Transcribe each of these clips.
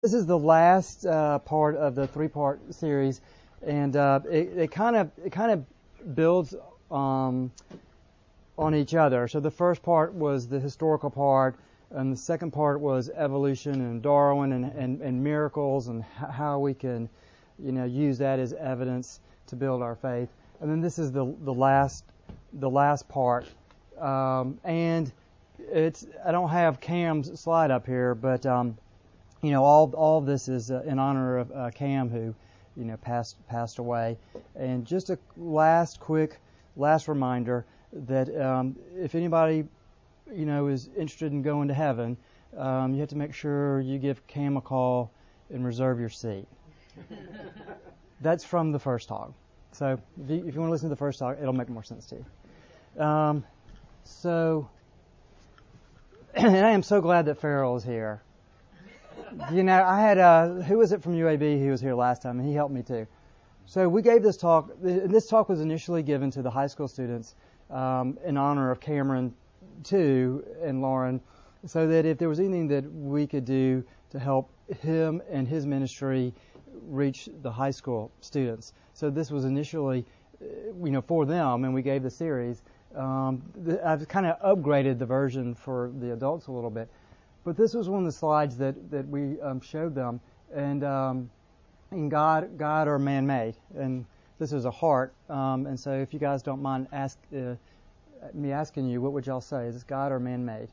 This is the last uh, part of the three-part series, and uh, it kind of it kind of builds um, on each other. So the first part was the historical part, and the second part was evolution and Darwin and, and, and miracles and how we can, you know, use that as evidence to build our faith. And then this is the the last the last part, um, and it's I don't have Cam's slide up here, but um, you know, all all of this is uh, in honor of uh, Cam, who, you know, passed passed away. And just a last quick last reminder that um, if anybody, you know, is interested in going to heaven, um, you have to make sure you give Cam a call and reserve your seat. That's from the first talk. So if you, if you, want to listen to the first talk, it'll make more sense to you. Um, so, and I am so glad that Farrell is here you know, I had uh, who was it from UAB who was here last time, and he helped me too. So we gave this talk. This talk was initially given to the high school students um, in honor of Cameron too and Lauren, so that if there was anything that we could do to help him and his ministry reach the high school students. So this was initially, uh, you know, for them, and we gave the series. Um, I've kind of upgraded the version for the adults a little bit. But this was one of the slides that, that we um, showed them. And, um, and God, God or man-made. And this is a heart. Um, and so if you guys don't mind ask, uh, me asking you, what would y'all say? Is this God or man-made?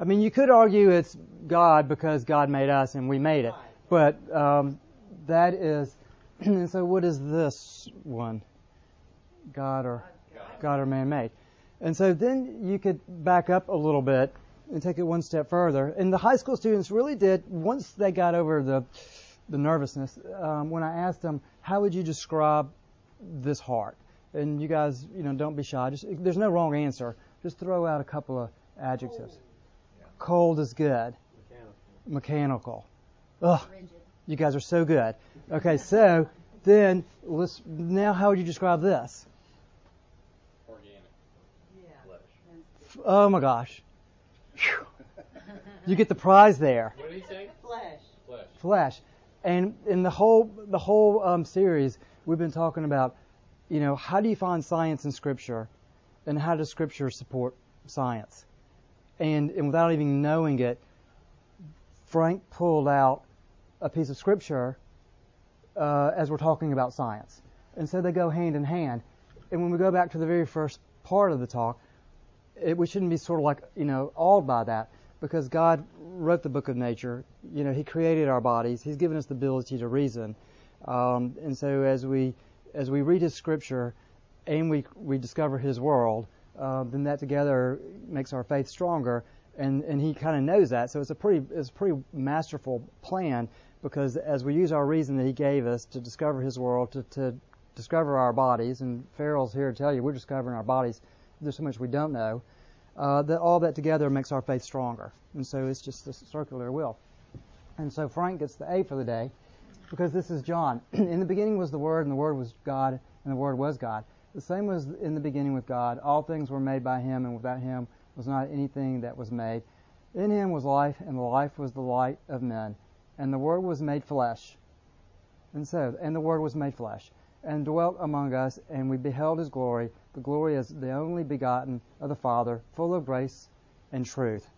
I mean, you could argue it's God because God made us and we made it. But um, that is, and so what is this one? God or God or man-made? And so then you could back up a little bit and take it one step further. And the high school students really did, once they got over the, the nervousness, um, when I asked them, how would you describe this heart? And you guys, you know, don't be shy. Just, there's no wrong answer. Just throw out a couple of adjectives. Cold, yeah. Cold is good. Mechanical. Mechanical. Ugh. Rigid. You guys are so good. Okay, so then let's, now how would you describe this? Oh my gosh. You get the prize there. What did he say? Flesh. Flesh. Flesh. And in the whole the whole um, series, we've been talking about, you know, how do you find science in Scripture, and how does Scripture support science? And and without even knowing it, Frank pulled out a piece of Scripture uh, as we're talking about science, and so they go hand in hand. And when we go back to the very first part of the talk, it, we shouldn't be sort of like, you know, awed by that because God wrote the book of nature. You know, He created our bodies. He's given us the ability to reason. Um, and so as we, as we read His scripture and we, we discover His world, uh, then that together makes our faith stronger. And, and He kind of knows that. So it's a pretty, it's a pretty masterful plan because as we use our reason that He gave us to discover His world, to, to discover our bodies, and Farrell's here to tell you we're discovering our bodies there's so much we don't know. Uh, that all that together makes our faith stronger. And so it's just a circular wheel. And so Frank gets the A for the day because this is John. in the beginning was the Word, and the Word was God, and the Word was God. The same was in the beginning with God. All things were made by Him, and without Him was not anything that was made. In Him was life, and the life was the light of men. And the Word was made flesh. And so, and the Word was made flesh, and dwelt among us, and we beheld His glory, the glory as the only begotten of the Father, full of grace and truth.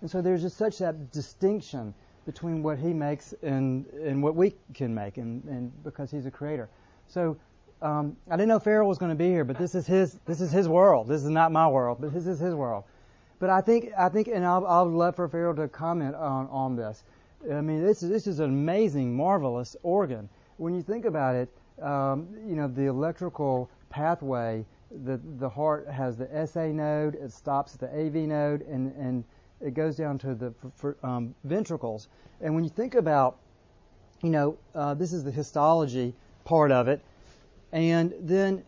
And so there's just such that distinction between what he makes and, and what we can make, and, and because he's a creator. So um, I didn't know Farrell was going to be here, but this is his this is his world. This is not my world, but this is his world. But I think I think, and I'll, I'll love for Farrell to comment on on this. I mean, this is this is an amazing, marvelous organ. When you think about it, um, you know, the electrical pathway the the heart has the SA node, it stops at the AV node, and and it goes down to the for, um, ventricles. And when you think about, you know, uh, this is the histology part of it, and then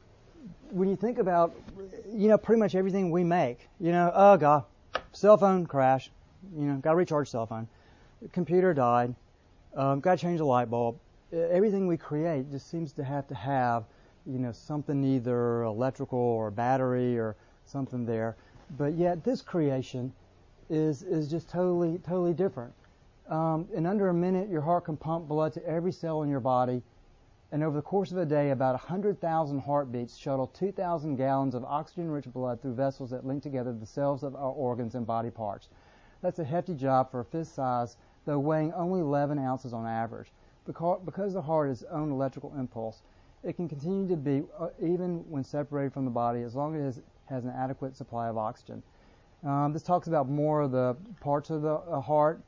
when you think about, you know, pretty much everything we make, you know, oh god, cell phone crash, you know, got to recharge cell phone, computer died, um, got to change the light bulb. Everything we create just seems to have to have you know, something either electrical or battery or something there. But yet this creation is is just totally totally different. Um, in under a minute, your heart can pump blood to every cell in your body, and over the course of a day, about 100,000 heartbeats shuttle 2,000 gallons of oxygen-rich blood through vessels that link together the cells of our organs and body parts. That's a hefty job for a fist size, though weighing only 11 ounces on average. Because the heart is its own electrical impulse, it can continue to beat uh, even when separated from the body as long as it has an adequate supply of oxygen. Um, this talks about more of the parts of the uh, heart,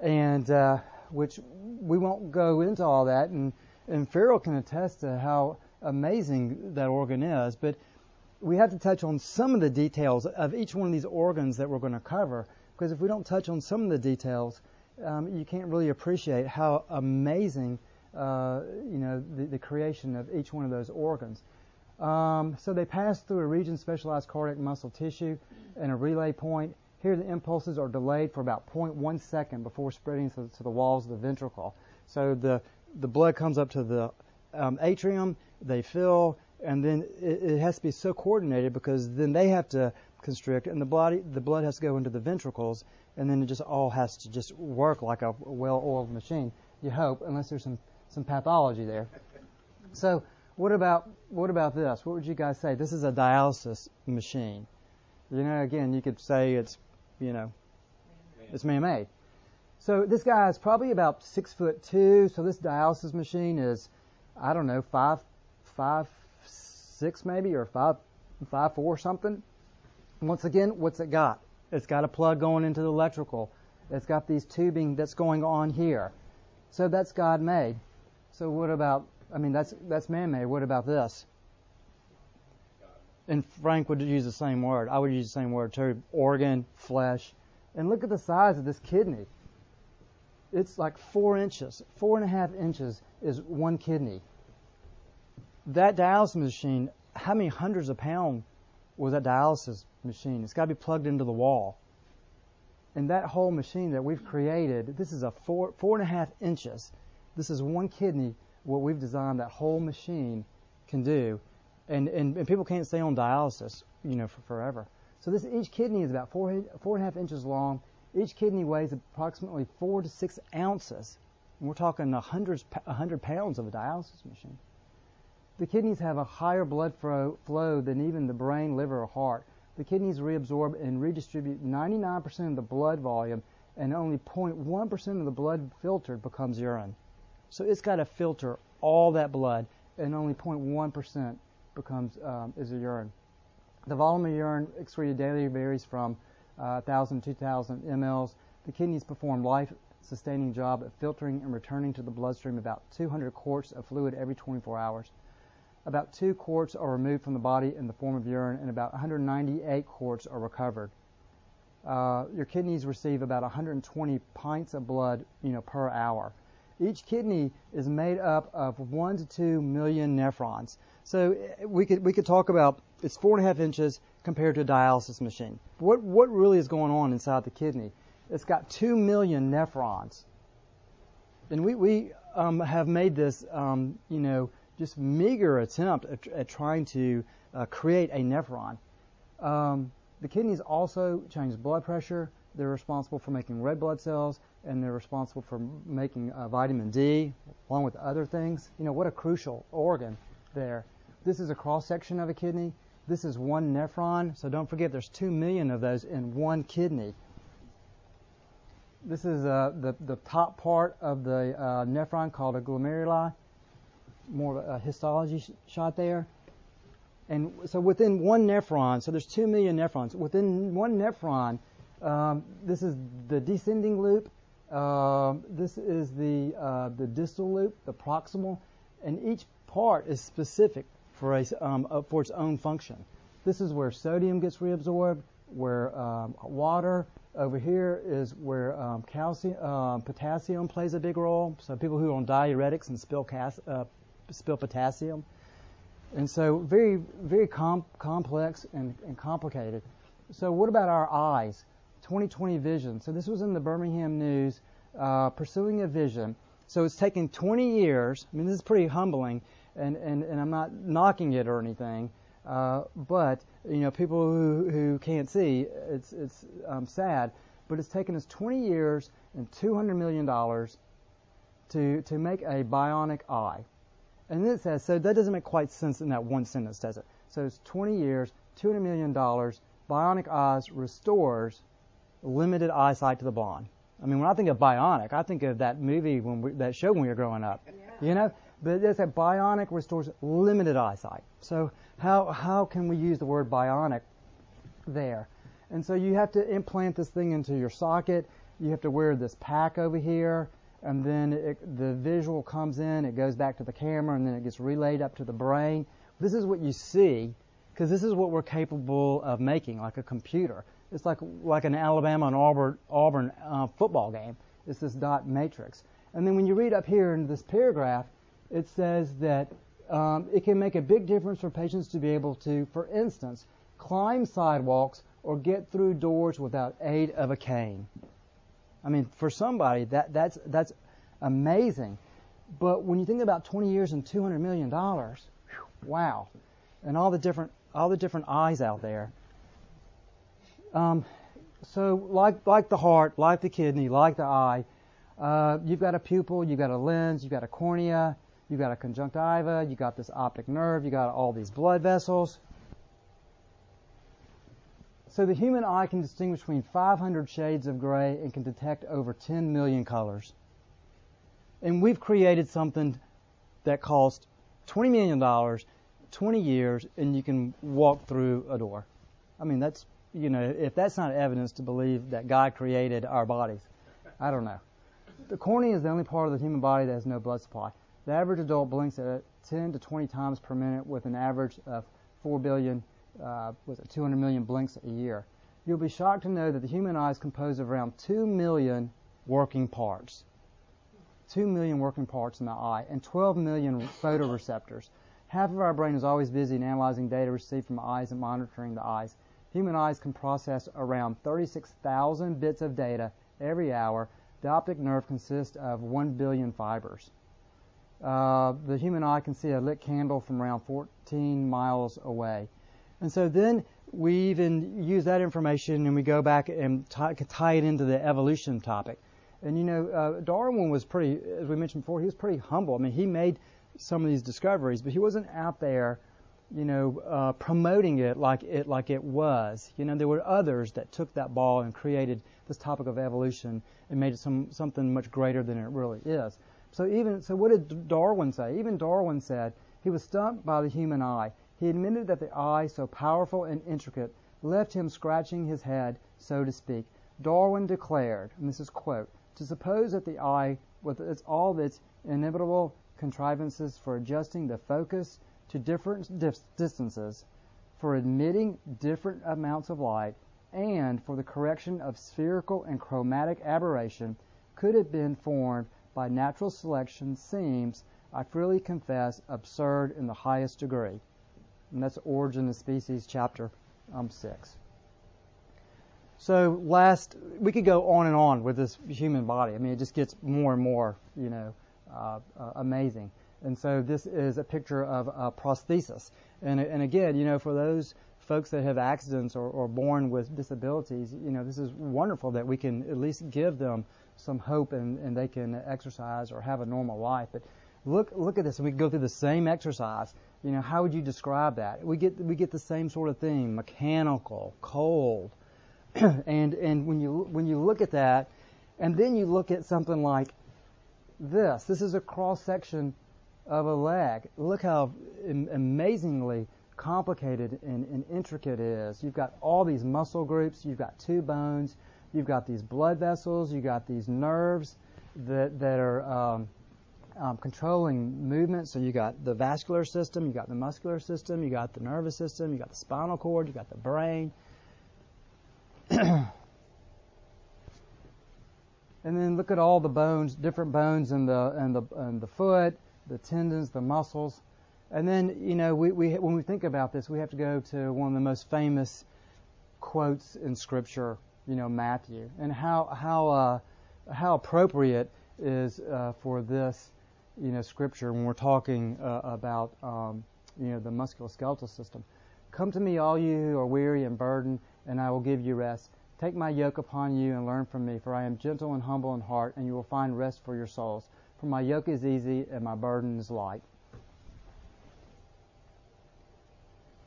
and uh, which we won't go into all that. And, and Farrell can attest to how amazing that organ is. But we have to touch on some of the details of each one of these organs that we're going to cover. Because if we don't touch on some of the details, um, you can't really appreciate how amazing, uh, you know, the, the, creation of each one of those organs. Um, so they pass through a region specialized cardiac muscle tissue and a relay point. Here the impulses are delayed for about 0.1 second before spreading to, to the walls of the ventricle. So the the blood comes up to the um, atrium, they fill, and then it, it, has to be so coordinated because then they have to constrict, and the body the blood has to go into the ventricles, and then it just all has to just work like a well-oiled machine. You hope, unless there's some some pathology there. So what about what about this? What would you guys say? This is a dialysis machine. You know, again, you could say it's, you know, it's man-made. So this guy is probably about six foot two. So this dialysis machine is, I don't know, five, five, six maybe, or five, five four something. Once again, what's it got? It's got a plug going into the electrical. It's got these tubing that's going on here. So that's God made. So what about I mean, that's that's man-made. What about this? And Frank would use the same word. I would use the same word too. Organ, flesh, and look at the size of this kidney. It's like four inches, four and a half inches is one kidney. That dialysis machine, how many hundreds of pounds was that dialysis machine? It's got to be plugged into the wall. And that whole machine that we've created, this is a four four and a half inches. This is one kidney what we've designed that whole machine can do. And, and, and people can't stay on dialysis, you know, for forever. So this each kidney is about four four and a half inches long. Each kidney weighs approximately four to six ounces. And we're talking a hundred, a hundred pounds of a dialysis machine. The kidneys have a higher blood flow, than even the brain, liver, or heart. The kidneys reabsorb and redistribute 99% of the blood volume, and only 0.1% of the blood filtered becomes urine. So it's got to filter all that blood, and only 0.1% becomes um, is urine. The volume of urine excreted daily varies from uh, 1,000 to 2,000 mLs. The kidneys perform life-sustaining job of filtering and returning to the bloodstream about 200 quarts of fluid every 24 hours. About two quarts are removed from the body in the form of urine, and about 198 quarts are recovered. Uh, your kidneys receive about 120 pints of blood, you know, per hour. Each kidney is made up of one to two million nephrons. So eh, we could we could talk about it's four and a half inches compared to a dialysis machine. What what really is going on inside the kidney? It's got two million nephrons, and we we um, have made this um, you know just meager attempt at, at trying to uh, create a nephron. Um, the kidneys also change blood pressure. They're responsible for making red blood cells and they're responsible for making uh, vitamin D along with other things. You know, what a crucial organ there. This is a cross section of a kidney. This is one nephron, so don't forget there's two million of those in one kidney. This is uh, the, the top part of the uh, nephron called a glomeruli. More of a histology sh- shot there. And so within one nephron, so there's two million nephrons. Within one nephron, um, this is the descending loop um, this is the uh, the distal loop, the proximal, and each part is specific for a um, uh, for its own function. This is where sodium gets reabsorbed, where um, water. Over here is where um, calcium, um, potassium plays a big role. So people who are on diuretics and spill cas- uh, spill potassium, and so very very com- complex and, and complicated. So what about our eyes? 2020 vision. So this was in the Birmingham News, uh, pursuing a vision. So it's taken 20 years. I mean, this is pretty humbling, and, and, and I'm not knocking it or anything. Uh, but you know, people who, who can't see, it's it's um, sad. But it's taken us 20 years and 200 million dollars to to make a bionic eye. And then it says so that doesn't make quite sense in that one sentence, does it? So it's 20 years, 200 million dollars. Bionic eyes restores limited eyesight to the blind. I mean, when I think of bionic, I think of that movie when we, that show when we were growing up. Yeah. You know, but it's a bionic restores limited eyesight. So how how can we use the word bionic there? And so you have to implant this thing into your socket. You have to wear this pack over here, and then it, the visual comes in. It goes back to the camera, and then it gets relayed up to the brain. This is what you see, because this is what we're capable of making, like a computer. It's like like an Alabama and Auburn Auburn uh, football game. It's this dot matrix. And then when you read up here in this paragraph, it says that um, it can make a big difference for patients to be able to, for instance, climb sidewalks or get through doors without aid of a cane. I mean, for somebody that that's that's amazing. But when you think about 20 years and 200 million dollars, wow, and all the different all the different eyes out there. Um, so like like the heart, like the kidney, like the eye, uh, you've got a pupil, you've got a lens, you've got a cornea, you've got a conjunctiva, you've got this optic nerve, you've got all these blood vessels. So the human eye can distinguish between 500 shades of gray and can detect over 10 million colors. And we've created something that cost $20 million, 20 years, and you can walk through a door. I mean, that's, you know, if that's not evidence to believe that God created our bodies, I don't know. The cornea is the only part of the human body that has no blood supply. The average adult blinks at 10 to 20 times per minute with an average of 4 billion, uh, was it 200 million blinks a year. You'll be shocked to know that the human eye is composed of around 2 million working parts. 2 million working parts in the eye and 12 million photoreceptors. Half of our brain is always busy in analyzing data received from eyes and monitoring the eyes. Human eyes can process around 36,000 bits of data every hour. The optic nerve consists of 1 billion fibers. Uh, the human eye can see a lit candle from around 14 miles away. And so then we even use that information and we go back and tie, tie it into the evolution topic. And you know, uh, Darwin was pretty, as we mentioned before, he was pretty humble. I mean, he made some of these discoveries, but he wasn't out there, you know, uh, promoting it like it like it was. You know, there were others that took that ball and created this topic of evolution and made it some something much greater than it really is. So even so, what did Darwin say? Even Darwin said he was stumped by the human eye. He admitted that the eye, so powerful and intricate, left him scratching his head, so to speak. Darwin declared, and this is quote, to suppose that the eye, with its, all its inimitable contrivances for adjusting the focus to different distances, for admitting different amounts of light, and for the correction of spherical and chromatic aberration, could have been formed by natural selection seems, I freely confess, absurd in the highest degree. And that's Origin of Species, chapter um, 6. So last, we could go on and on with this human body. I mean, it just gets more and more, you know, uh, uh, amazing. And so this is a picture of a prosthesis. And, and again, you know, for those folks that have accidents or, or born with disabilities, you know, this is wonderful that we can at least give them some hope and, and they can exercise or have a normal life. But look look at this. And we go through the same exercise. You know, how would you describe that? We get we get the same sort of thing: mechanical, cold, and and when you when you look at that, and then you look at something like this. This is a cross section of a leg. Look how amazingly complicated and, and intricate it is. You've got all these muscle groups. You've got two bones. You've got these blood vessels, you've got these nerves that, that are um, um, controlling movement. So you got the vascular system, you got the muscular system, you got the nervous system, you got the spinal cord, you got the brain. and then look at all the bones, different bones in the in the in the foot, the tendons, the muscles. And then, you know, we, we when we think about this, we have to go to one of the most famous quotes in Scripture you know Matthew, and how how uh, how appropriate is uh, for this you know scripture when we're talking uh, about um, you know the musculoskeletal system. Come to me, all you who are weary and burdened, and I will give you rest. Take my yoke upon you and learn from me, for I am gentle and humble in heart, and you will find rest for your souls. For my yoke is easy and my burden is light.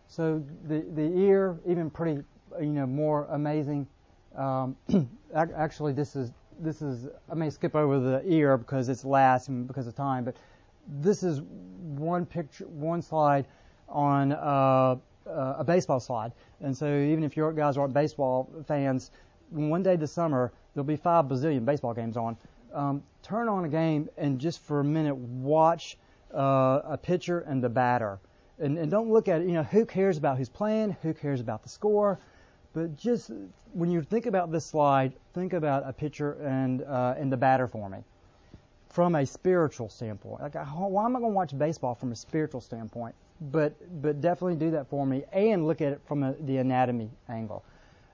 So the the ear, even pretty, you know, more amazing. Um, actually, this is this is I may skip over the ear because it's last and because of time, but this is one picture, one slide on uh, uh, a baseball slide. And so even if you guys aren't baseball fans, one day this summer there'll be five bazillion baseball games on. Um, turn on a game and just for a minute watch uh, a pitcher and the batter. And, and don't look at it, you know, who cares about who's playing, who cares about the score, but just when you think about this slide, think about a pitcher and uh, and the batter for me, from a spiritual standpoint. Like, why am I going to watch baseball from a spiritual standpoint? But but definitely do that for me, and look at it from a, the anatomy angle.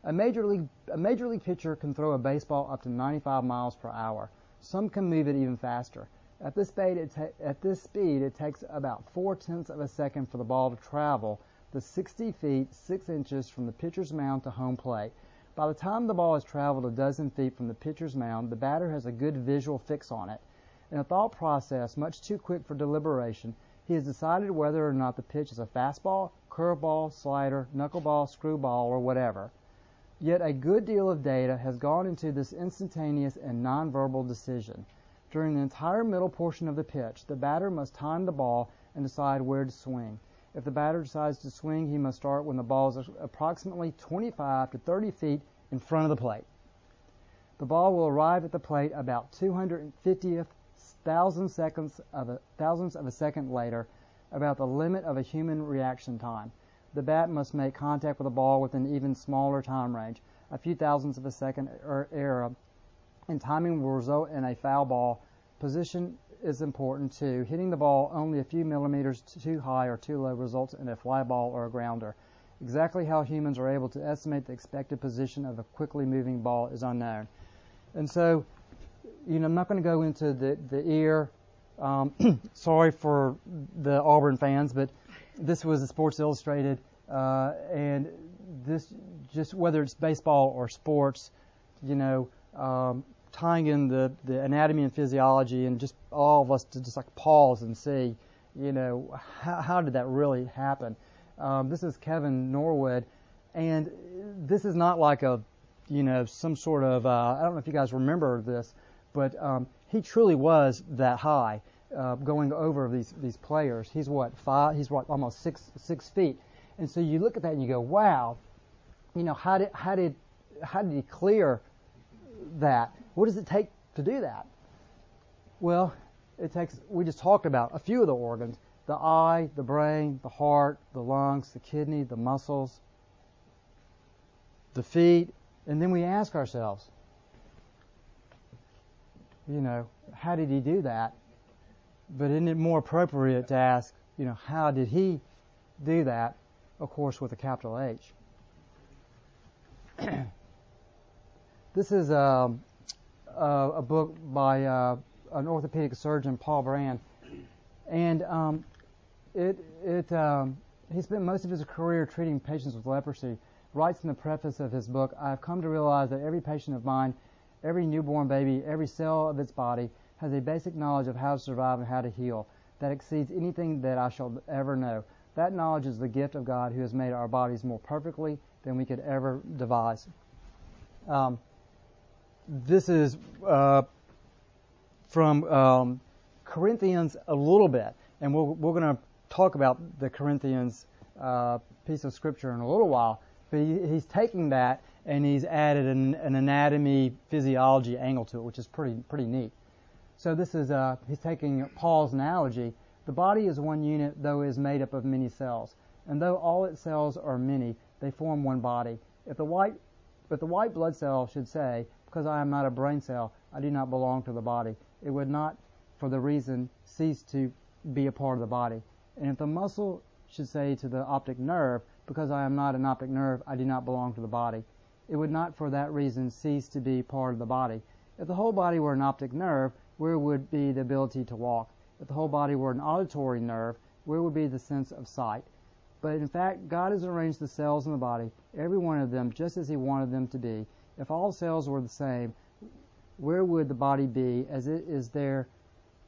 A major league a major league pitcher can throw a baseball up to 95 miles per hour. Some can move it even faster. At this speed, it ta- at this speed, it takes about four tenths of a second for the ball to travel the 60 feet 6 inches from the pitcher's mound to home plate. By the time the ball has traveled a dozen feet from the pitcher's mound, the batter has a good visual fix on it. In a thought process much too quick for deliberation, he has decided whether or not the pitch is a fastball, curveball, slider, knuckleball, screwball, or whatever. Yet a good deal of data has gone into this instantaneous and nonverbal decision. During the entire middle portion of the pitch, the batter must time the ball and decide where to swing. If the batter decides to swing, he must start when the ball is approximately 25 to 30 feet in front of the plate. The ball will arrive at the plate about 250th thousand seconds of a thousandths of a second later, about the limit of a human reaction time. The bat must make contact with the ball within even smaller time range, a few thousandths of a second er, error, and timing will result in a foul ball. Position is important too. Hitting the ball only a few millimeters too high or too low results in a fly ball or a grounder. Exactly how humans are able to estimate the expected position of a quickly moving ball is unknown. And so, you know, I'm not going to go into the, the ear. Um, sorry for the Auburn fans, but this was a Sports Illustrated, uh, and this just whether it's baseball or sports, you know, um, tying in the, the anatomy and physiology and just all of us to just like pause and see, you know, how, how did that really happen? Um, this is Kevin Norwood, and this is not like a, you know, some sort of, uh, I don't know if you guys remember this, but um, he truly was that high, uh, going over these these players. He's what five? He's what almost six six feet, and so you look at that and you go, wow, you know, how did how did how did he clear that? What does it take to do that? Well, it takes, we just talked about a few of the organs the eye, the brain, the heart, the lungs, the kidney, the muscles, the feet, and then we ask ourselves, you know, how did he do that? But isn't it more appropriate to ask, you know, how did he do that? Of course, with a capital H. this is um, uh, a book by uh, an orthopedic surgeon, Paul Brand, and um, it it um, he spent most of his career treating patients with leprosy. Writes in the preface of his book, "I have come to realize that every patient of mine, every newborn baby, every cell of its body has a basic knowledge of how to survive and how to heal that exceeds anything that I shall ever know. That knowledge is the gift of God, who has made our bodies more perfectly than we could ever devise." Um, this is uh, from um, Corinthians a little bit, and we're, we're going to talk about the Corinthians uh, piece of scripture in a little while. But he, he's taking that and he's added an, an, anatomy physiology angle to it, which is pretty pretty neat. So this is uh, he's taking Paul's analogy. The body is one unit, though is made up of many cells, and though all its cells are many, they form one body. If the white if the white blood cell should say, because I am not a brain cell, I do not belong to the body. It would not, for the reason, cease to be a part of the body. And if the muscle should say to the optic nerve, because I am not an optic nerve, I do not belong to the body, it would not for that reason cease to be part of the body. If the whole body were an optic nerve, where would be the ability to walk? If the whole body were an auditory nerve, where would be the sense of sight? But in fact, God has arranged the cells in the body, every one of them, just as He wanted them to be. If all cells were the same, where would the body be? As it is there,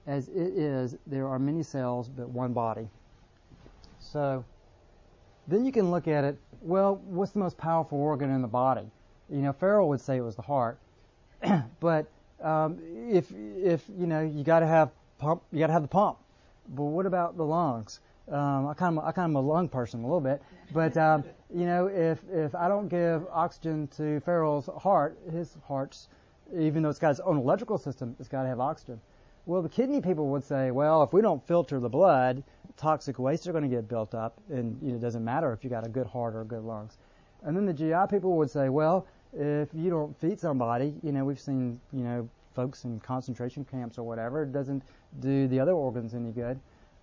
as it is, there are many cells, but one body. So, then you can look at it. Well, what's the most powerful organ in the body? You know, Farrell would say it was the heart, but um, if if you know you got to have pump, you got to have the pump. But what about the lungs? Um, I kind of I kind of am a lung person a little bit, but um, you know if if I don't give oxygen to Farrell's heart, his heart's even though it's got its own electrical system, it's got to have oxygen. Well, the kidney people would say, well, if we don't filter the blood, toxic wastes are going to get built up, and you know, it doesn't matter if you got a good heart or good lungs. And then the GI people would say, well, if you don't feed somebody, you know, we've seen, you know, folks in concentration camps or whatever, it doesn't do the other organs any good.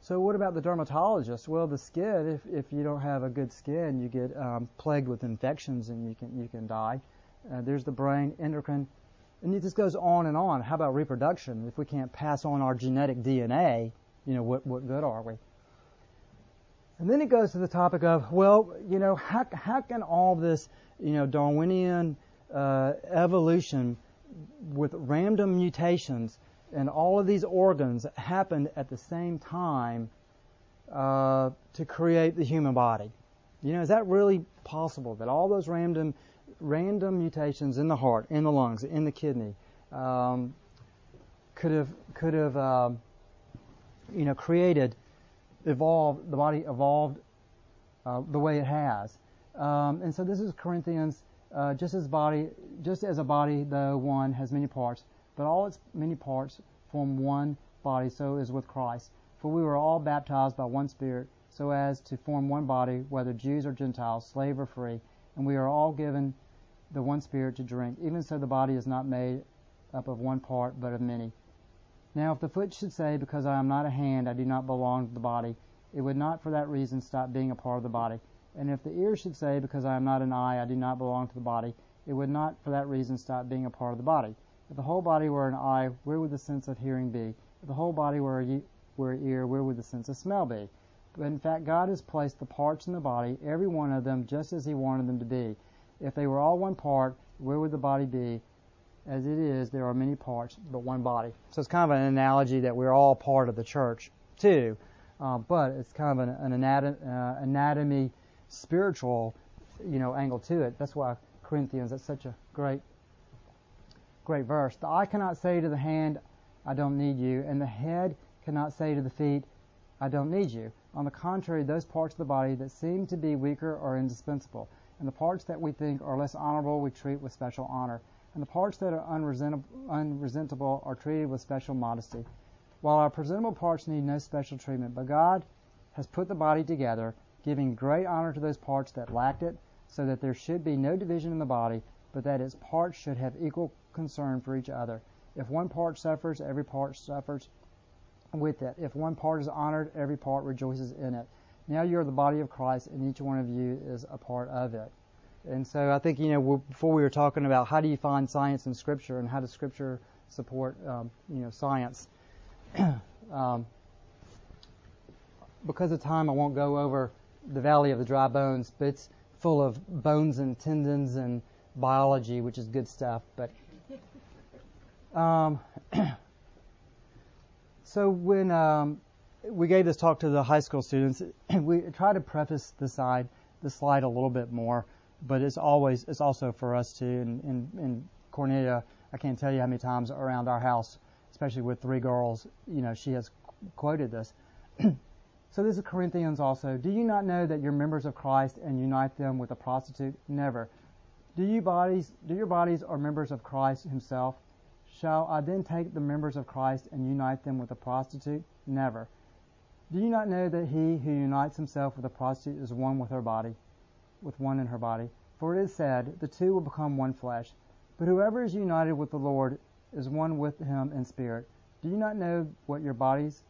So what about the dermatologist? Well, the skin, if, if you don't have a good skin, you get um, plagued with infections and you can, you can die. Uh, there's the brain, endocrine, and it just goes on and on. How about reproduction? If we can't pass on our genetic DNA, you know, what, what good are we? And then it goes to the topic of, well, you know, how, how can all this, you know, Darwinian uh, evolution with random mutations and all of these organs happened at the same time uh, to create the human body? You know, is that really possible that all those random random mutations in the heart, in the lungs, in the kidney um, could have could have um, you know created evolved the body evolved uh, the way it has. Um, and so this is Corinthians. Uh, just as body, just as a body, though one has many parts, but all its many parts form one body. So is with Christ. For we were all baptized by one Spirit, so as to form one body, whether Jews or Gentiles, slave or free, and we are all given the one Spirit to drink. Even so, the body is not made up of one part, but of many. Now, if the foot should say, Because I am not a hand, I do not belong to the body, it would not for that reason stop being a part of the body. And if the ear should say, Because I am not an eye, I do not belong to the body, it would not for that reason stop being a part of the body. If the whole body were an eye, where would the sense of hearing be? If the whole body were a, were an ear, where would the sense of smell be? But in fact, God has placed the parts in the body, every one of them, just as He wanted them to be. If they were all one part, where would the body be? as it is, there are many parts, but one body. So it's kind of an analogy that we're all part of the church, too. Uh, but it's kind of an, an anatomy, uh, anatomy, spiritual, you know, angle to it. That's why Corinthians, that's such a great, great verse. The eye cannot say to the hand, I don't need you, and the head cannot say to the feet, I don't need you. On the contrary, those parts of the body that seem to be weaker are indispensable, and the parts that we think are less honorable we treat with special honor and the parts that are unresentable are treated with special modesty. While our presentable parts need no special treatment, but God has put the body together, giving great honor to those parts that lacked it, so that there should be no division in the body, but that its parts should have equal concern for each other. If one part suffers, every part suffers with it. If one part is honored, every part rejoices in it. Now you are the body of Christ, and each one of you is a part of it. And so I think, you know, before we were talking about how do you find science in Scripture and how does Scripture support, um, you know, science. um, because of time, I won't go over the Valley of the Dry Bones, but it's full of bones and tendons and biology, which is good stuff. But um, so when um, we gave this talk to the high school students, we tried to preface the slide, the slide a little bit more but it's always it's also for us too. In Cornelia, I can't tell you how many times around our house, especially with three girls, you know, she has quoted this. so this is Corinthians also. Do you not know that you're members of Christ and unite them with a prostitute? Never. Do you bodies do your bodies are members of Christ himself? Shall I then take the members of Christ and unite them with a prostitute? Never. Do you not know that he who unites himself with a prostitute is one with her body? with one in her body. For it is said, The two will become one flesh. But whoever is united with the Lord is one with him in spirit. Do you not know what your bodies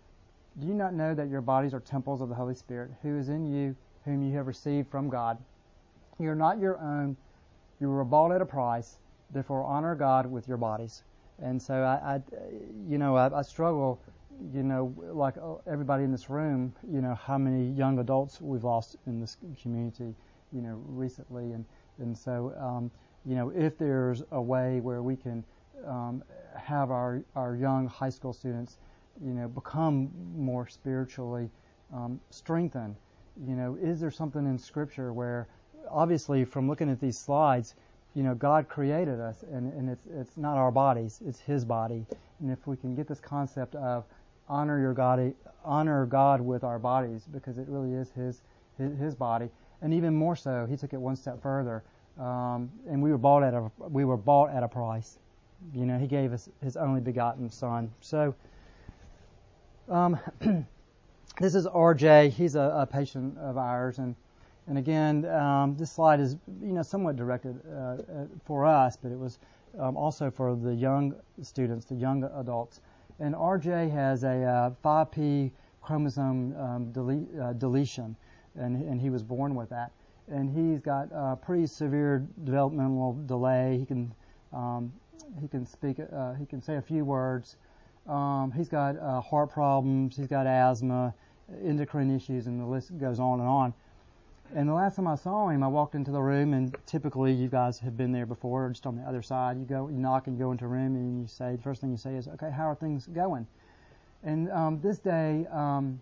do you not know that your bodies are temples of the Holy Spirit, who is in you, whom you have received from God? You are not your own. You were bought at a price. Therefore, honor God with your bodies. And so, I, I you know, I, I struggle you know, like everybody in this room, you know, how many young adults we've lost in this community, you know, recently, and and so, um, you know, if there's a way where we can um, have our our young high school students, you know, become more spiritually um, strengthened, you know, is there something in Scripture where, obviously, from looking at these slides, you know, God created us, and, and it's it's not our bodies, it's His body, and if we can get this concept of honor your God, honor God with our bodies, because it really is His His, his body, and even more so, He took it one step further, um, and we were bought at a we were bought at a price. You know, He gave us His only begotten Son. So, um, this is R.J. He's a, a patient of ours, and and again, um, this slide is you know somewhat directed uh, uh for us, but it was um, also for the young students, the young adults. And RJ has a uh, 5p chromosome um, dele- uh, deletion, and, and he was born with that. And he's got a pretty severe developmental delay. He can um, he can speak uh, he can say a few words. Um, he's got uh, heart problems. He's got asthma, endocrine issues, and the list goes on and on. And the last time I saw him, I walked into the room, and typically you guys have been there before, just on the other side. You go, you knock, and you go into a room, and you say the first thing you say is, "Okay, how are things going?" And um, this day, um,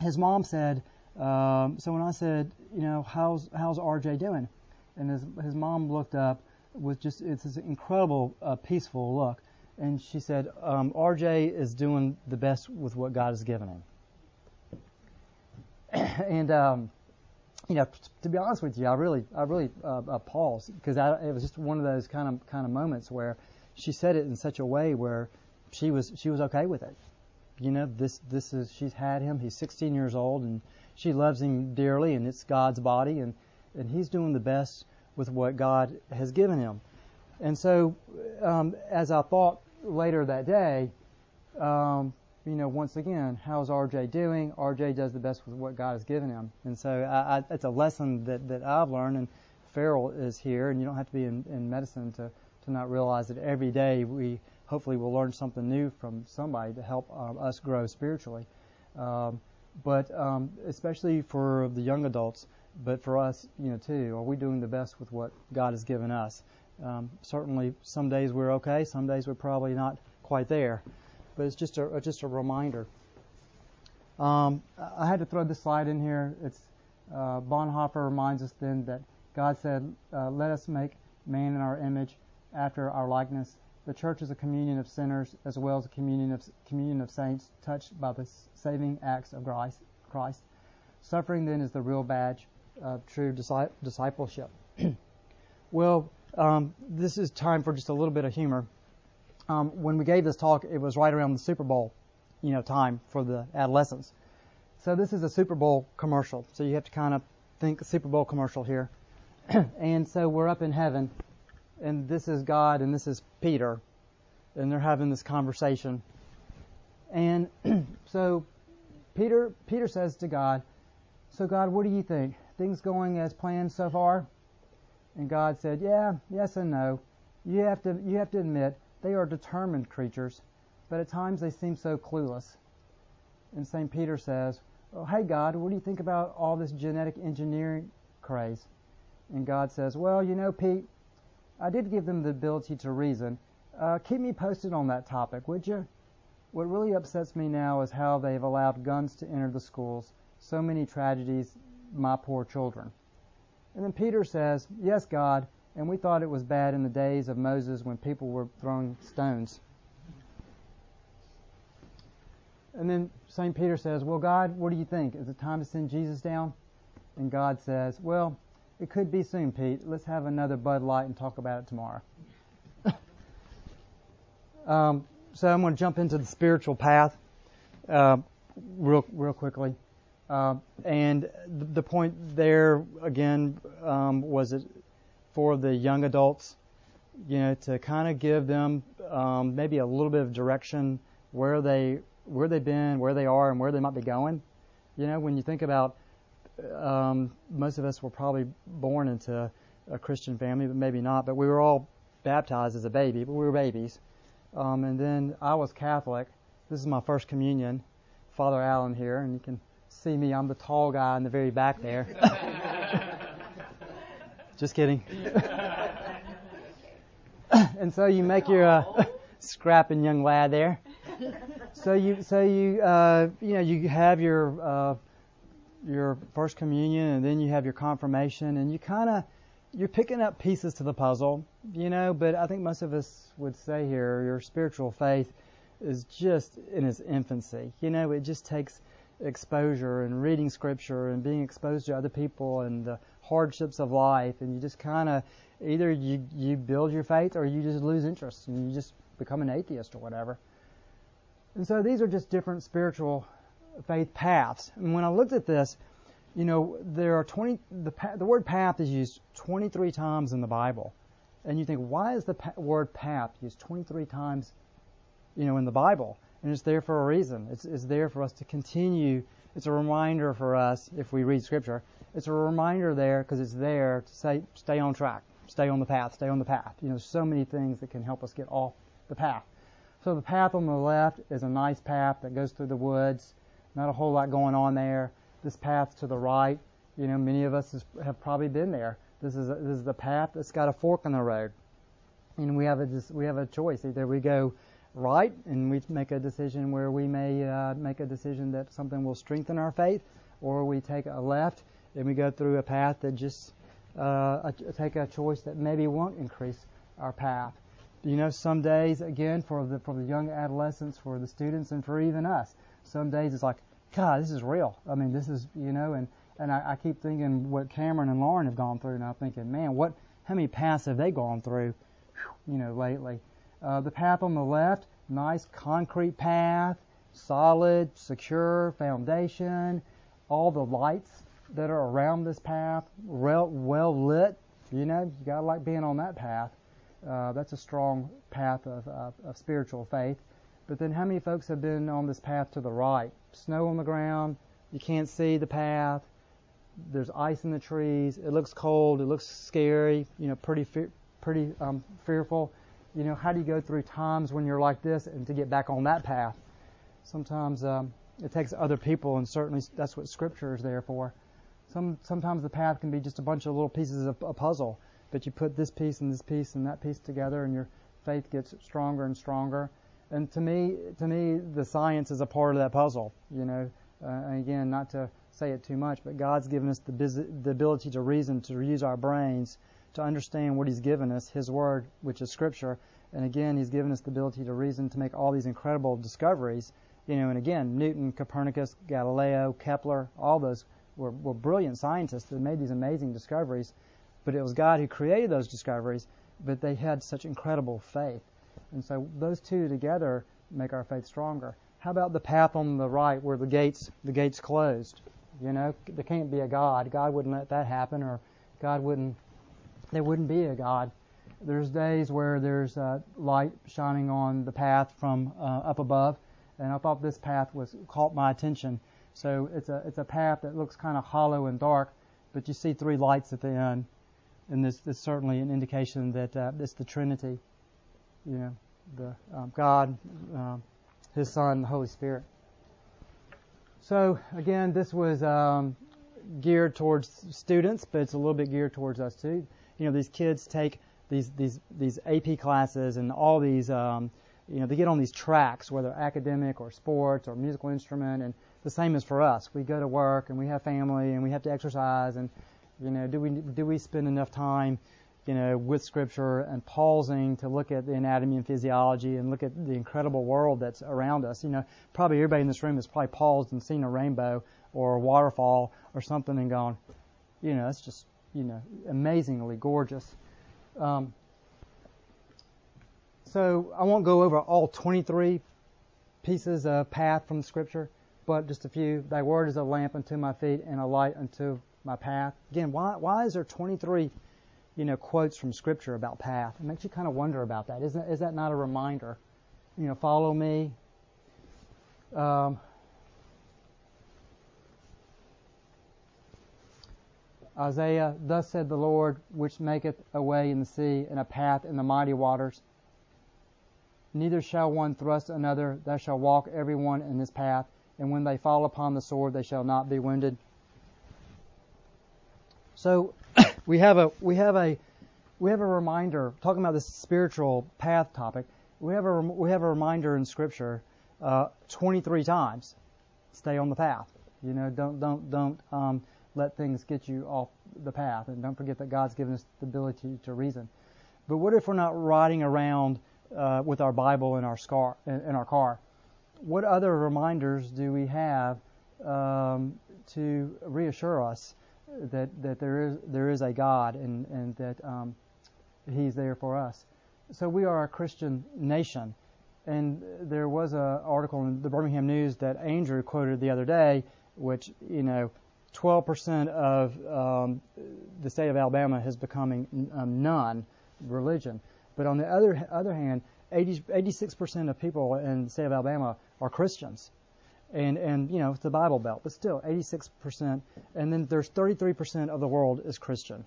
his mom said, um, so when I said, you know, how's how's RJ doing? And his his mom looked up with just it's this incredible uh, peaceful look, and she said, um, RJ is doing the best with what God has given him. and um, you know, to be honest with you, I really, I really uh, uh, paused because it was just one of those kind of kind of moments where she said it in such a way where she was she was okay with it. You know, this this is she's had him. He's 16 years old and she loves him dearly, and it's God's body, and and he's doing the best with what God has given him. And so, um, as I thought later that day, um, you know, once again, how's RJ doing? RJ does the best with what God has given him. And so I, I, it's a lesson that, that I've learned, and Farrell is here, and you don't have to be in, in medicine to, to not realize that every day we hopefully will learn something new from somebody to help um, us grow spiritually. Um, but um, especially for the young adults, but for us, you know, too, are we doing the best with what God has given us? Um, certainly, some days we're okay, some days we're probably not quite there but it's just a just a reminder. Um, I had to throw this slide in here. It's uh, Bonhoeffer reminds us then that God said, uh, "Let us make man in our image, after our likeness." The church is a communion of sinners as well as a communion of communion of saints, touched by the saving acts of Christ. Suffering then is the real badge of true discipleship. well, um, this is time for just a little bit of humor um, when we gave this talk, it was right around the Super Bowl, you know, time for the adolescents. So this is a Super Bowl commercial. So you have to kind of think Super Bowl commercial here. and so we're up in heaven, and this is God, and this is Peter, and they're having this conversation. And so Peter Peter says to God, "So God, what do you think? Things going as planned so far?" And God said, "Yeah, yes and no. You have to you have to admit they are determined creatures, but at times they seem so clueless. And St. Peter says, oh, Hey, God, what do you think about all this genetic engineering craze? And God says, Well, you know, Pete, I did give them the ability to reason. Uh, keep me posted on that topic, would you? What really upsets me now is how they've allowed guns to enter the schools. So many tragedies, my poor children. And then Peter says, Yes, God, and we thought it was bad in the days of Moses when people were throwing stones. And then St. Peter says, Well, God, what do you think? Is it time to send Jesus down? And God says, Well, it could be soon, Pete. Let's have another Bud Light and talk about it tomorrow. um, so I'm going to jump into the spiritual path uh, real, real quickly. Uh, and the point there, again, um, was it for the young adults, you know, to kind of give them um, maybe a little bit of direction where they where they've been, where they are, and where they might be going. You know, when you think about um, most of us were probably born into a Christian family, but maybe not. But we were all baptized as a baby, but we were babies. Um, and then I was Catholic, This is my first communion. Father Allen here, and you can see me. I'm the tall guy in the very back there. Just kidding. and so you make your uh, scrapping young lad there. So you, so you, uh, you know, you have your uh, your first communion, and then you have your confirmation, and you kind of you're picking up pieces to the puzzle, you know. But I think most of us would say here, your spiritual faith is just in its infancy. You know, it just takes exposure and reading scripture and being exposed to other people and hardships of life, and you just kind of either you you build your faith or you just lose interest and you just become an atheist or whatever. And so these are just different spiritual faith paths. And when I looked at this, you know, there are 20 the the word path is used 23 times in the Bible. And you think, why is the pa- word path used 23 times, you know, in the Bible? And it's there for a reason. It's, it's there for us to continue. It's a reminder for us if we read Scripture. It's a reminder there because it's there to say, stay on track, stay on the path, stay on the path. You know, so many things that can help us get off the path. So the path on the left is a nice path that goes through the woods. Not a whole lot going on there. This path to the right, you know, many of us have probably been there. This is a, this is the path that's got a fork in the road, and we have a we have a choice. Either we go right and we make a decision where we may uh, make a decision that something will strengthen our faith, or we take a left and we go through a path that just uh, take a choice that maybe won't increase our path. You know, some days again for the for the young adolescents, for the students, and for even us, some days it's like, God, this is real. I mean, this is you know, and and I, I keep thinking what Cameron and Lauren have gone through, and I'm thinking, man, what how many paths have they gone through, you know, lately? Uh, the path on the left, nice concrete path, solid, secure foundation, all the lights that are around this path, well, well lit. You know, you gotta like being on that path. Uh, that's a strong path of, of, of spiritual faith. But then, how many folks have been on this path to the right? Snow on the ground, you can't see the path. There's ice in the trees. It looks cold. It looks scary. You know, pretty fe- pretty um, fearful. You know, how do you go through times when you're like this and to get back on that path? Sometimes um, it takes other people, and certainly that's what Scripture is there for. Some sometimes the path can be just a bunch of little pieces of a puzzle, but you put this piece and this piece and that piece together, and your faith gets stronger and stronger. And to me, to me, the science is a part of that puzzle. You know, uh, again, not to say it too much, but God's given us the, the ability to reason, to use our brains to understand what He's given us, His Word, which is Scripture. And again, He's given us the ability to reason to make all these incredible discoveries. You know, and again, Newton, Copernicus, Galileo, Kepler, all those were, were brilliant scientists that made these amazing discoveries. But it was God who created those discoveries, but they had such incredible faith. And so those two together make our faith stronger. How about the path on the right where the gates the gates closed? You know, there can't be a God. God wouldn't let that happen, or God wouldn't there wouldn't be a God. There's days where there's uh, light shining on the path from uh, up above, and I thought this path was caught my attention. So it's a it's a path that looks kind of hollow and dark, but you see three lights at the end, and this is certainly an indication that uh, it's the Trinity. You know, the um, God, um, His Son, the Holy Spirit. So again, this was um, geared towards students, but it's a little bit geared towards us too you know, these kids take these these these AP classes and all these, um, you know, they get on these tracks, whether academic or sports or musical instrument, and the same is for us. We go to work and we have family and we have to exercise, and you know, do we do we spend enough time, you know, with Scripture and pausing to look at the anatomy and physiology and look at the incredible world that's around us? You know, probably everybody in this room has probably paused and seen a rainbow or a waterfall or something and gone, you know, that's just you know, amazingly gorgeous. Um, so I won't go over all 23 pieces of path from scripture, but just a few. Thy word is a lamp unto my feet and a light unto my path. Again, why, why is there 23, you know, quotes from scripture about path? It makes you kind of wonder about that. Isn't, is that not a reminder? You know, follow me. Um, Isaiah, Thus said the Lord, which maketh a way in the sea and a path in the mighty waters. Neither shall one thrust another. Thou shalt walk every one in his path. And when they fall upon the sword, they shall not be wounded. So we have a we have a we have a reminder talking about this spiritual path topic. We have a we have a reminder in Scripture uh, 23 times. Stay on the path. You know, don't don't don't um, let things get you off the path, and don't forget that God's given us the ability to reason. But what if we're not riding around uh, with our Bible in our scar in, in, our car? What other reminders do we have um, to reassure us that that there is there is a God and and that um, He's there for us? So we are a Christian nation, and there was an article in the Birmingham News that Andrew quoted the other day, which you know 12% of um, the state of Alabama is becoming um, non-religion. But on the other other hand, 80, 86% of people in the state of Alabama are Christians. And, and, you know, it's the Bible Belt, but still 86%. And then there's 33% of the world is Christian.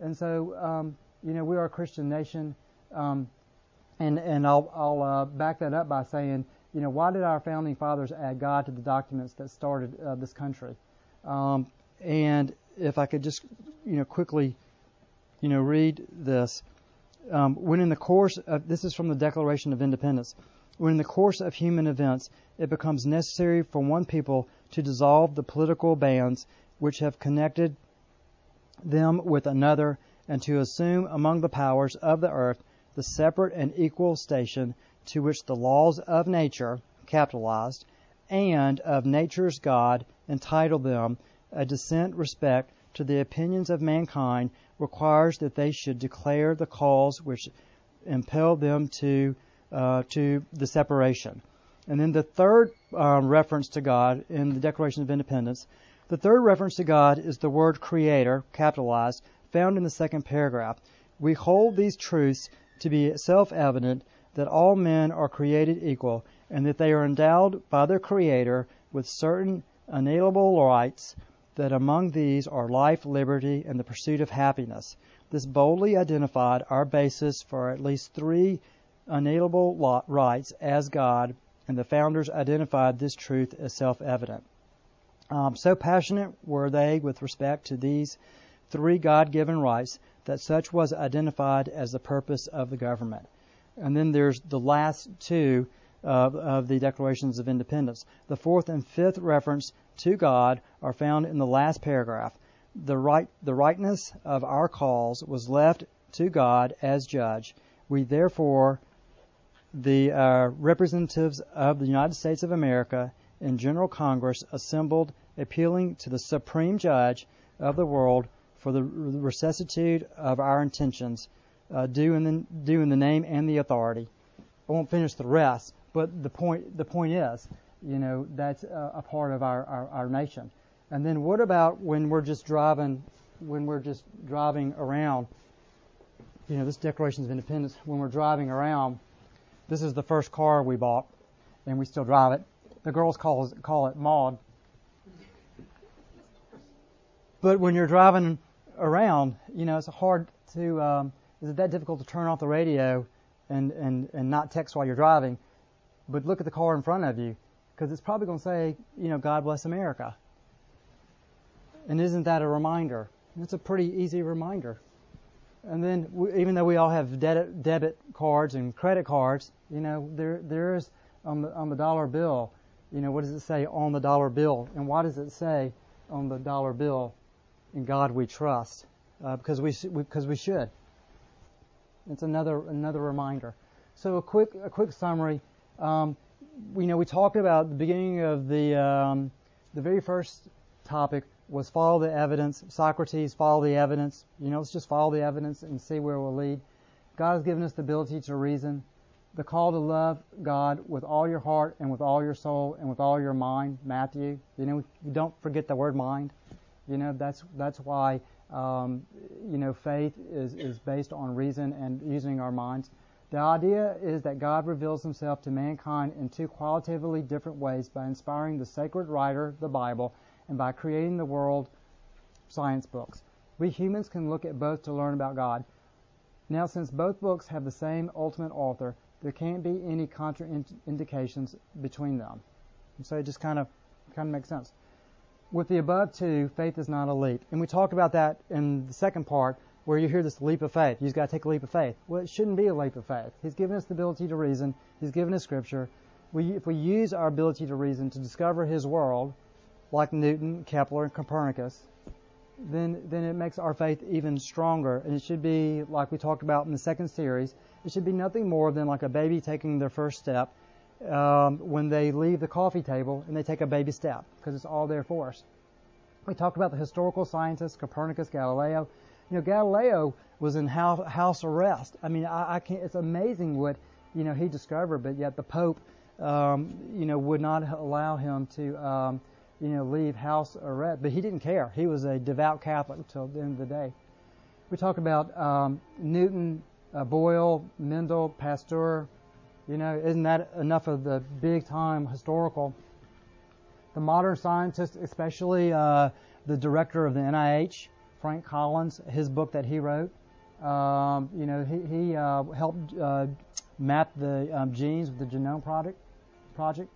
And so, um, you know, we are a Christian nation. Um, and, and I'll, I'll uh, back that up by saying, you know, why did our founding fathers add God to the documents that started uh, this country? Um, and if I could just, you know, quickly, you know, read this. Um, when in the course of, this is from the Declaration of Independence, when in the course of human events it becomes necessary for one people to dissolve the political bands which have connected them with another and to assume among the powers of the earth the separate and equal station to which the laws of nature, capitalized, and of nature's God entitle them, a decent respect to the opinions of mankind requires that they should declare the cause which impelled them to uh, to the separation. And then the third um, reference to God in the Declaration of Independence, the third reference to God is the word creator, capitalized, found in the second paragraph. We hold these truths to be self evident that all men are created equal and that they are endowed by their Creator with certain unalienable rights, that among these are life, liberty, and the pursuit of happiness. This boldly identified our basis for at least three unalienable rights as God, and the founders identified this truth as self evident. Um, so passionate were they with respect to these three God given rights that such was identified as the purpose of the government. And then there's the last two uh, of the Declarations of Independence. The fourth and fifth reference to God are found in the last paragraph. The right, the rightness of our cause was left to God as judge. We therefore, the uh, representatives of the United States of America in General Congress assembled, appealing to the supreme judge of the world for the rectitude of our intentions, uh, due, in the, due in the name and the authority. I won't finish the rest, but the point the point is, you know, that's a, a part of our, our, our nation. And then what about when we're just driving when we're just driving around? You know, this Declaration of Independence. When we're driving around, this is the first car we bought, and we still drive it. The girls call call it Maud. But when you're driving around, you know, it's hard to. Um, is it that difficult to turn off the radio and and and not text while you're driving? But look at the car in front of you because it's probably going to say, you know, God bless America. And isn't that a reminder? It's a pretty easy reminder. And then, even though we all have debit, debit cards and credit cards, you know, there there is on the on the dollar bill, you know, what does it say on the dollar bill? And why does it say on the dollar bill, "In God we trust"? Uh, because we because we should. It's another another reminder. So a quick a quick summary. Um, we know we talked about the beginning of the um, the very first topic was follow the evidence. Socrates, follow the evidence. You know, let's just follow the evidence and see where it will lead. God has given us the ability to reason. The call to love God with all your heart and with all your soul and with all your mind. Matthew, you know, don't forget the word mind. You know, that's that's why um, you know faith is is based on reason and using our minds. The idea is that God reveals himself to mankind in two qualitatively different ways by inspiring the sacred writer, the Bible, and by creating the world science books. We humans can look at both to learn about God. Now, since both books have the same ultimate author, There can't be any contraindications between them. So it just kind of kind of makes sense. With the above two, faith is not leap. And we talked about that in the second part where you hear this leap of faith. You've got to take a leap of faith. Well, it shouldn't be a leap of faith. He's given us the ability to reason. He's given us scripture. We, if we use our ability to reason to discover his world, like Newton, Kepler, and Copernicus, then then it makes our faith even stronger. And it should be like we talked about in the second series. It should be nothing more than like a baby taking their first step um, when they leave the coffee table and they take a baby step because it's all there for us. We talked about the historical scientists, Copernicus, Galileo. You know, Galileo was in house arrest. I mean, I, I can't. It's amazing what you know he discovered, but yet the Pope, um, you know, would not allow him to. Um, you know, leave house arrest. But he didn't care. He was a devout Catholic until the end of the day. We talk about um, Newton, uh, Boyle, Mendel, Pasteur. You know, isn't that enough of the big time historical? The modern scientists, especially uh, the director of the NIH, Frank Collins, his book that he wrote, um, you know, he, he uh, helped uh, map the um, genes with the Genome Project. Project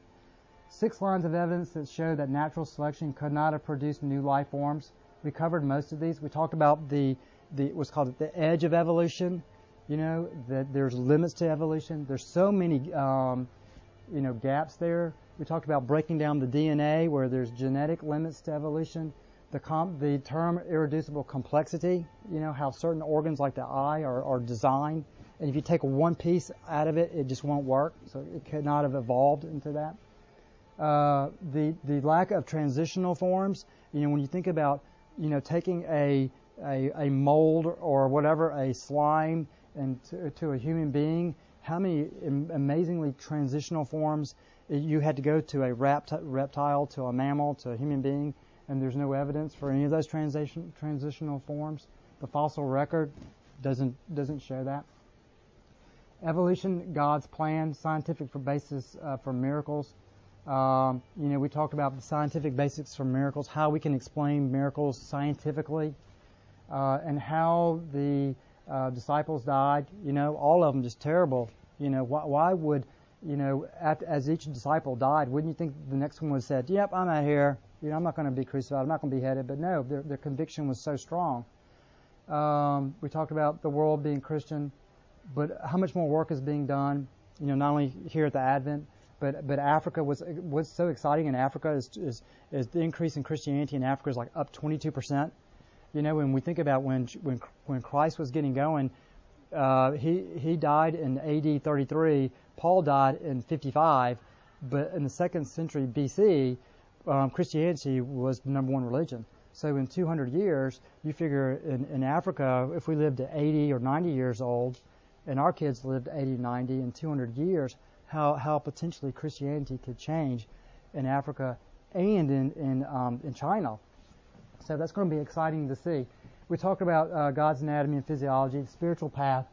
six lines of evidence that show that natural selection could not have produced new life forms. We covered most of these. We talked about the, the what's called the edge of evolution. You know that there's limits to evolution. There's so many um, you know gaps there. We talked about breaking down the DNA where there's genetic limits to evolution. The, com- the term irreducible complexity, you know, how certain organs like the eye are, are designed. And if you take one piece out of it, it just won't work. So it could not have evolved into that. Uh, the the lack of transitional forms. You know, when you think about you know taking a a, a mold or whatever, a slime, and to, to a human being, how many amazingly transitional forms you had to go to a repti- reptile, to a mammal, to a human being, and there's no evidence for any of those transition transitional forms. The fossil record doesn't doesn't show that. Evolution, God's plan, scientific basis uh, for miracles. Um, you know, we talked about the scientific basics for miracles, how we can explain miracles scientifically, uh, and how the uh, disciples died. You know, all of them just terrible. You know, why, why would, you know, at, as each disciple died, wouldn't you think the next one would have said, "Yep, I'm out here. You know, I'm not going to be crucified. I'm not going to be beheaded." But no, their, their conviction was so strong. Um, we talked about the world being Christian, but how much more work is being done? You know, not only here at the Advent, but but Africa was was so exciting in Africa is, is is the increase in Christianity in Africa is like up 22 percent. You know, when we think about when when when Christ was getting going, uh, he he died in AD 33. Paul died in 55, but in the second century BC, um, Christianity was the number one religion. So in 200 years, you figure in, in Africa, if we lived to 80 or 90 years old, and our kids lived 80, 90 in 200 years, how, how potentially Christianity could change in Africa and in, in, um, in China. So that's going to be exciting to see. We talked about uh, God's anatomy and physiology, the spiritual path.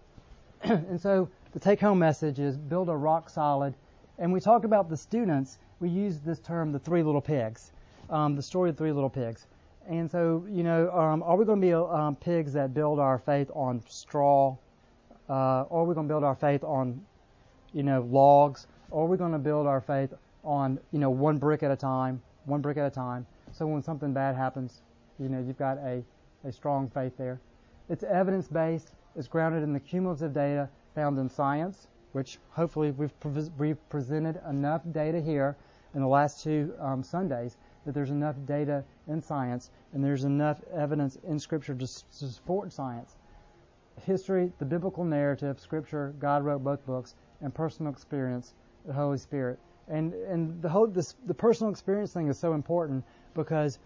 and so the take home message is build a rock solid. And we talked about the students. We use this term, the three little pigs, um, the story of the three little pigs. And so, you know, um, are we going to be um, pigs that build our faith on straw, uh, or are we going to build our faith on you know, logs, or are we going to build our faith on, you know, one brick at a time, one brick at a time? So when something bad happens, you know, you've got a, a strong faith there. It's evidence based. It's grounded in the cumulative data found in science, which hopefully we've, pre- we've presented enough data here in the last two um, Sundays that there's enough data in science and there's enough evidence in Scripture to, to support science. History, the biblical narrative, Scripture, God wrote both books, and personal experience, the Holy Spirit. And and the whole this the personal experience thing is so important because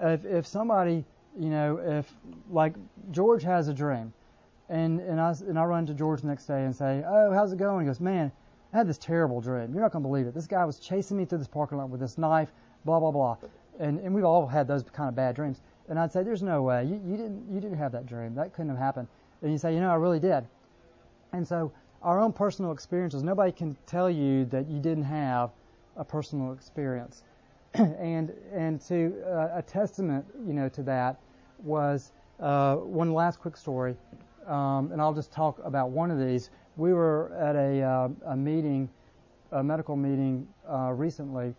if if somebody you know if like George has a dream, and and I and I run to George the next day and say, oh how's it going? He goes, man, I had this terrible dream. You're not gonna believe it. This guy was chasing me through this parking lot with this knife, blah blah blah. And and we've all had those kind of bad dreams. And I'd say, there's no way you, you didn't you didn't have that dream. That couldn't have happened. And you say, you know, I really did. And so our own personal experiences. Nobody can tell you that you didn't have a personal experience. and and to uh, a testament, you know, to that was uh, one last quick story, um, and I'll just talk about one of these. we were at a, uh, a meeting, a medical meeting uh, recently,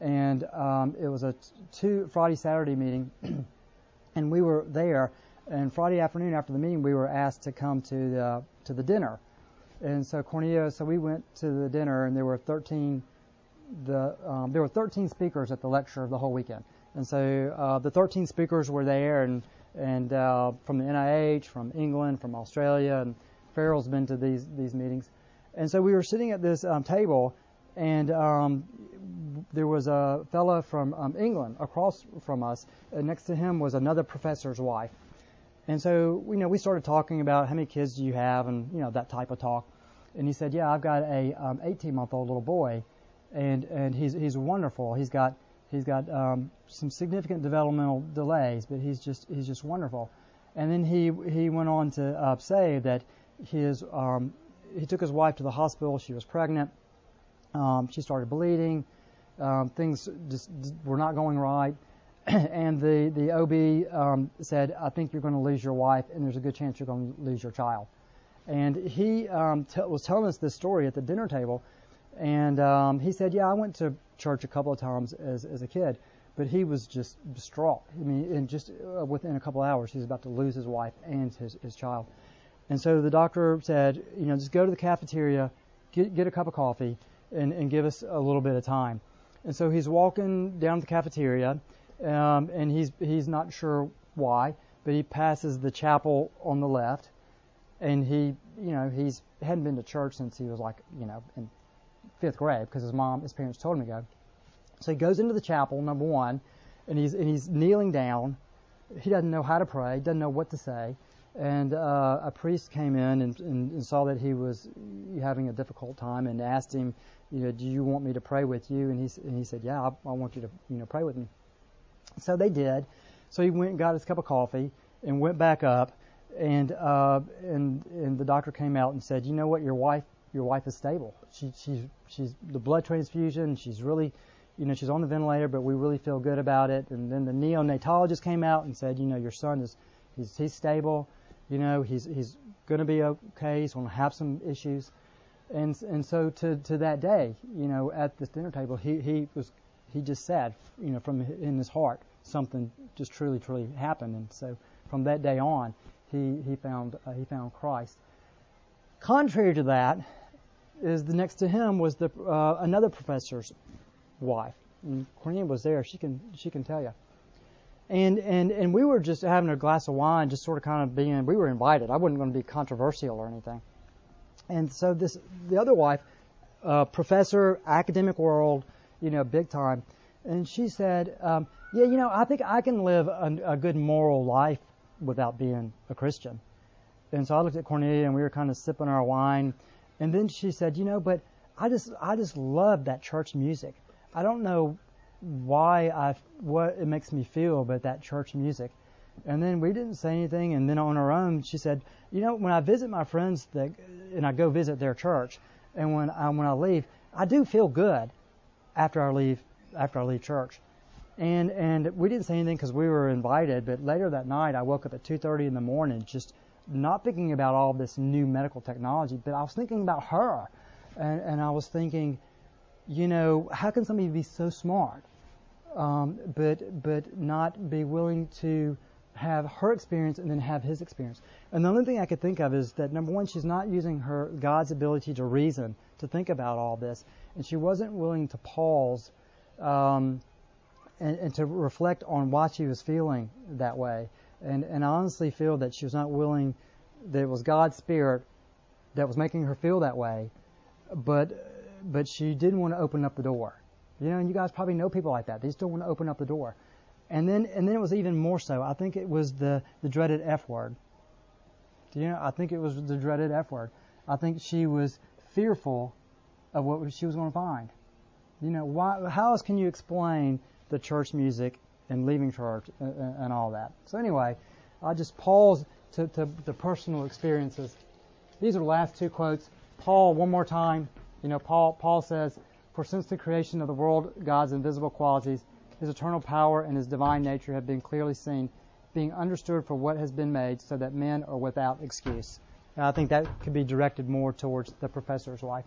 and um, it was a two Friday Saturday meeting, and we were there. And Friday afternoon after the meeting, we were asked to come to the to the dinner, and so Cornelia, so we went to the dinner, and there were 13 the um, there were 13 speakers at the lecture of the whole weekend, and so uh, the 13 speakers were there, and and uh, from the NIH, from England, from Australia, and Farrell's been to these these meetings, and so we were sitting at this um, table, and um, there was a fellow from um, England across from us, and next to him was another professor's wife, and so you know we started talking about how many kids do you have, and you know that type of talk, and he said, yeah, I've got a 18 month old little boy, and and he's he's wonderful. He's got he's got um, some significant developmental delays, but he's just he's just wonderful. And then he he went on to uh, say that his um, he took his wife to the hospital. She was pregnant. Um, she started bleeding. Um, things just were not going right. and the the OB um, said, "I think you're going to lose your wife, and there's a good chance you're going to lose your child." And he um, t- was telling us this story at the dinner table, and um, he said, "Yeah, I went to church a couple of times as as a kid, but he was just distraught. I mean, in just uh, within a couple of hours, he's about to lose his wife and his his child." And so the doctor said, you know, just go to the cafeteria, get, get a cup of coffee, and, and give us a little bit of time. And so he's walking down the cafeteria, um, and he's he's not sure why, but he passes the chapel on the left, and he, you know, he's hadn't been to church since he was like, you know, in fifth grade because his mom, his parents told him to go. So he goes into the chapel, number one, and he's and he's kneeling down. He doesn't know how to pray, doesn't know what to say and uh, a priest came in and, and, and, saw that he was having a difficult time and asked him, you know, do you want me to pray with you? And he and he said, yeah, I, I want you to you know pray with me. So they did. So he went and got his cup of coffee and went back up, and uh, and and the doctor came out and said, you know what, your wife your wife is stable. She she's she's the blood transfusion. She's really you know, she's on the ventilator, but we really feel good about it. And then the neonatologist came out and said, you know, your son is, he's, he's stable you know, he's he's going to be okay. He's going to have some issues, and and so to to that day, you know, at this dinner table, he he was he just said, you know, from in his heart, something just truly truly happened, and so from that day on, he he found uh, he found Christ. Contrary to that, is the next to him was the uh, another professor's wife. And Cornelia was there. She can she can tell you. And, and, and we were just having a glass of wine, just sort of kind of being, we were invited. I wasn't going to be controversial or anything. And so this, the other wife, uh, professor, academic world, you know, big time. And she said, um, yeah, you know, I think I can live a, a good moral life without being a Christian. And so I looked at Cornelia and we were kind of sipping our wine. And then she said, you know, but I just, I just love that church music. I don't know why I what it makes me feel, but that church music. And then we didn't say anything. And then on our own, she said, "You know, when I visit my friends that, and I go visit their church, and when I, when I leave, I do feel good after I leave after I leave church." And and we didn't say anything because we were invited. But later that night, I woke up at 2:30 in the morning, just not thinking about all this new medical technology, but I was thinking about her, and and I was thinking, you know, how can somebody be so smart, um, but but not be willing to have her experience and then have his experience? And the only thing I could think of is that number one, she's not using her God's ability to reason to think about all this, and she wasn't willing to pause um, and, and to reflect on why she was feeling that way. And and I honestly feel that she was not willing. That it was God's spirit that was making her feel that way, but but she didn't want to open up the door. You know, and you guys probably know people like that. They just don't want to open up the door. And then, and then it was even more so. I think it was the, the dreaded F word. Do you know? I think it was the dreaded F word. I think she was fearful of what she was going to find. You know, why, how else can you explain the church music and leaving church and, uh, and all that? So anyway, I just pause to, to the personal experiences. These are the last two quotes. Paul, one more time. You know, Paul, Paul says, For since the creation of the world, God's invisible qualities, his eternal power and his divine nature have been clearly seen, being understood for what has been made, so that men are without excuse. And I think that could be directed more towards the professor's wife.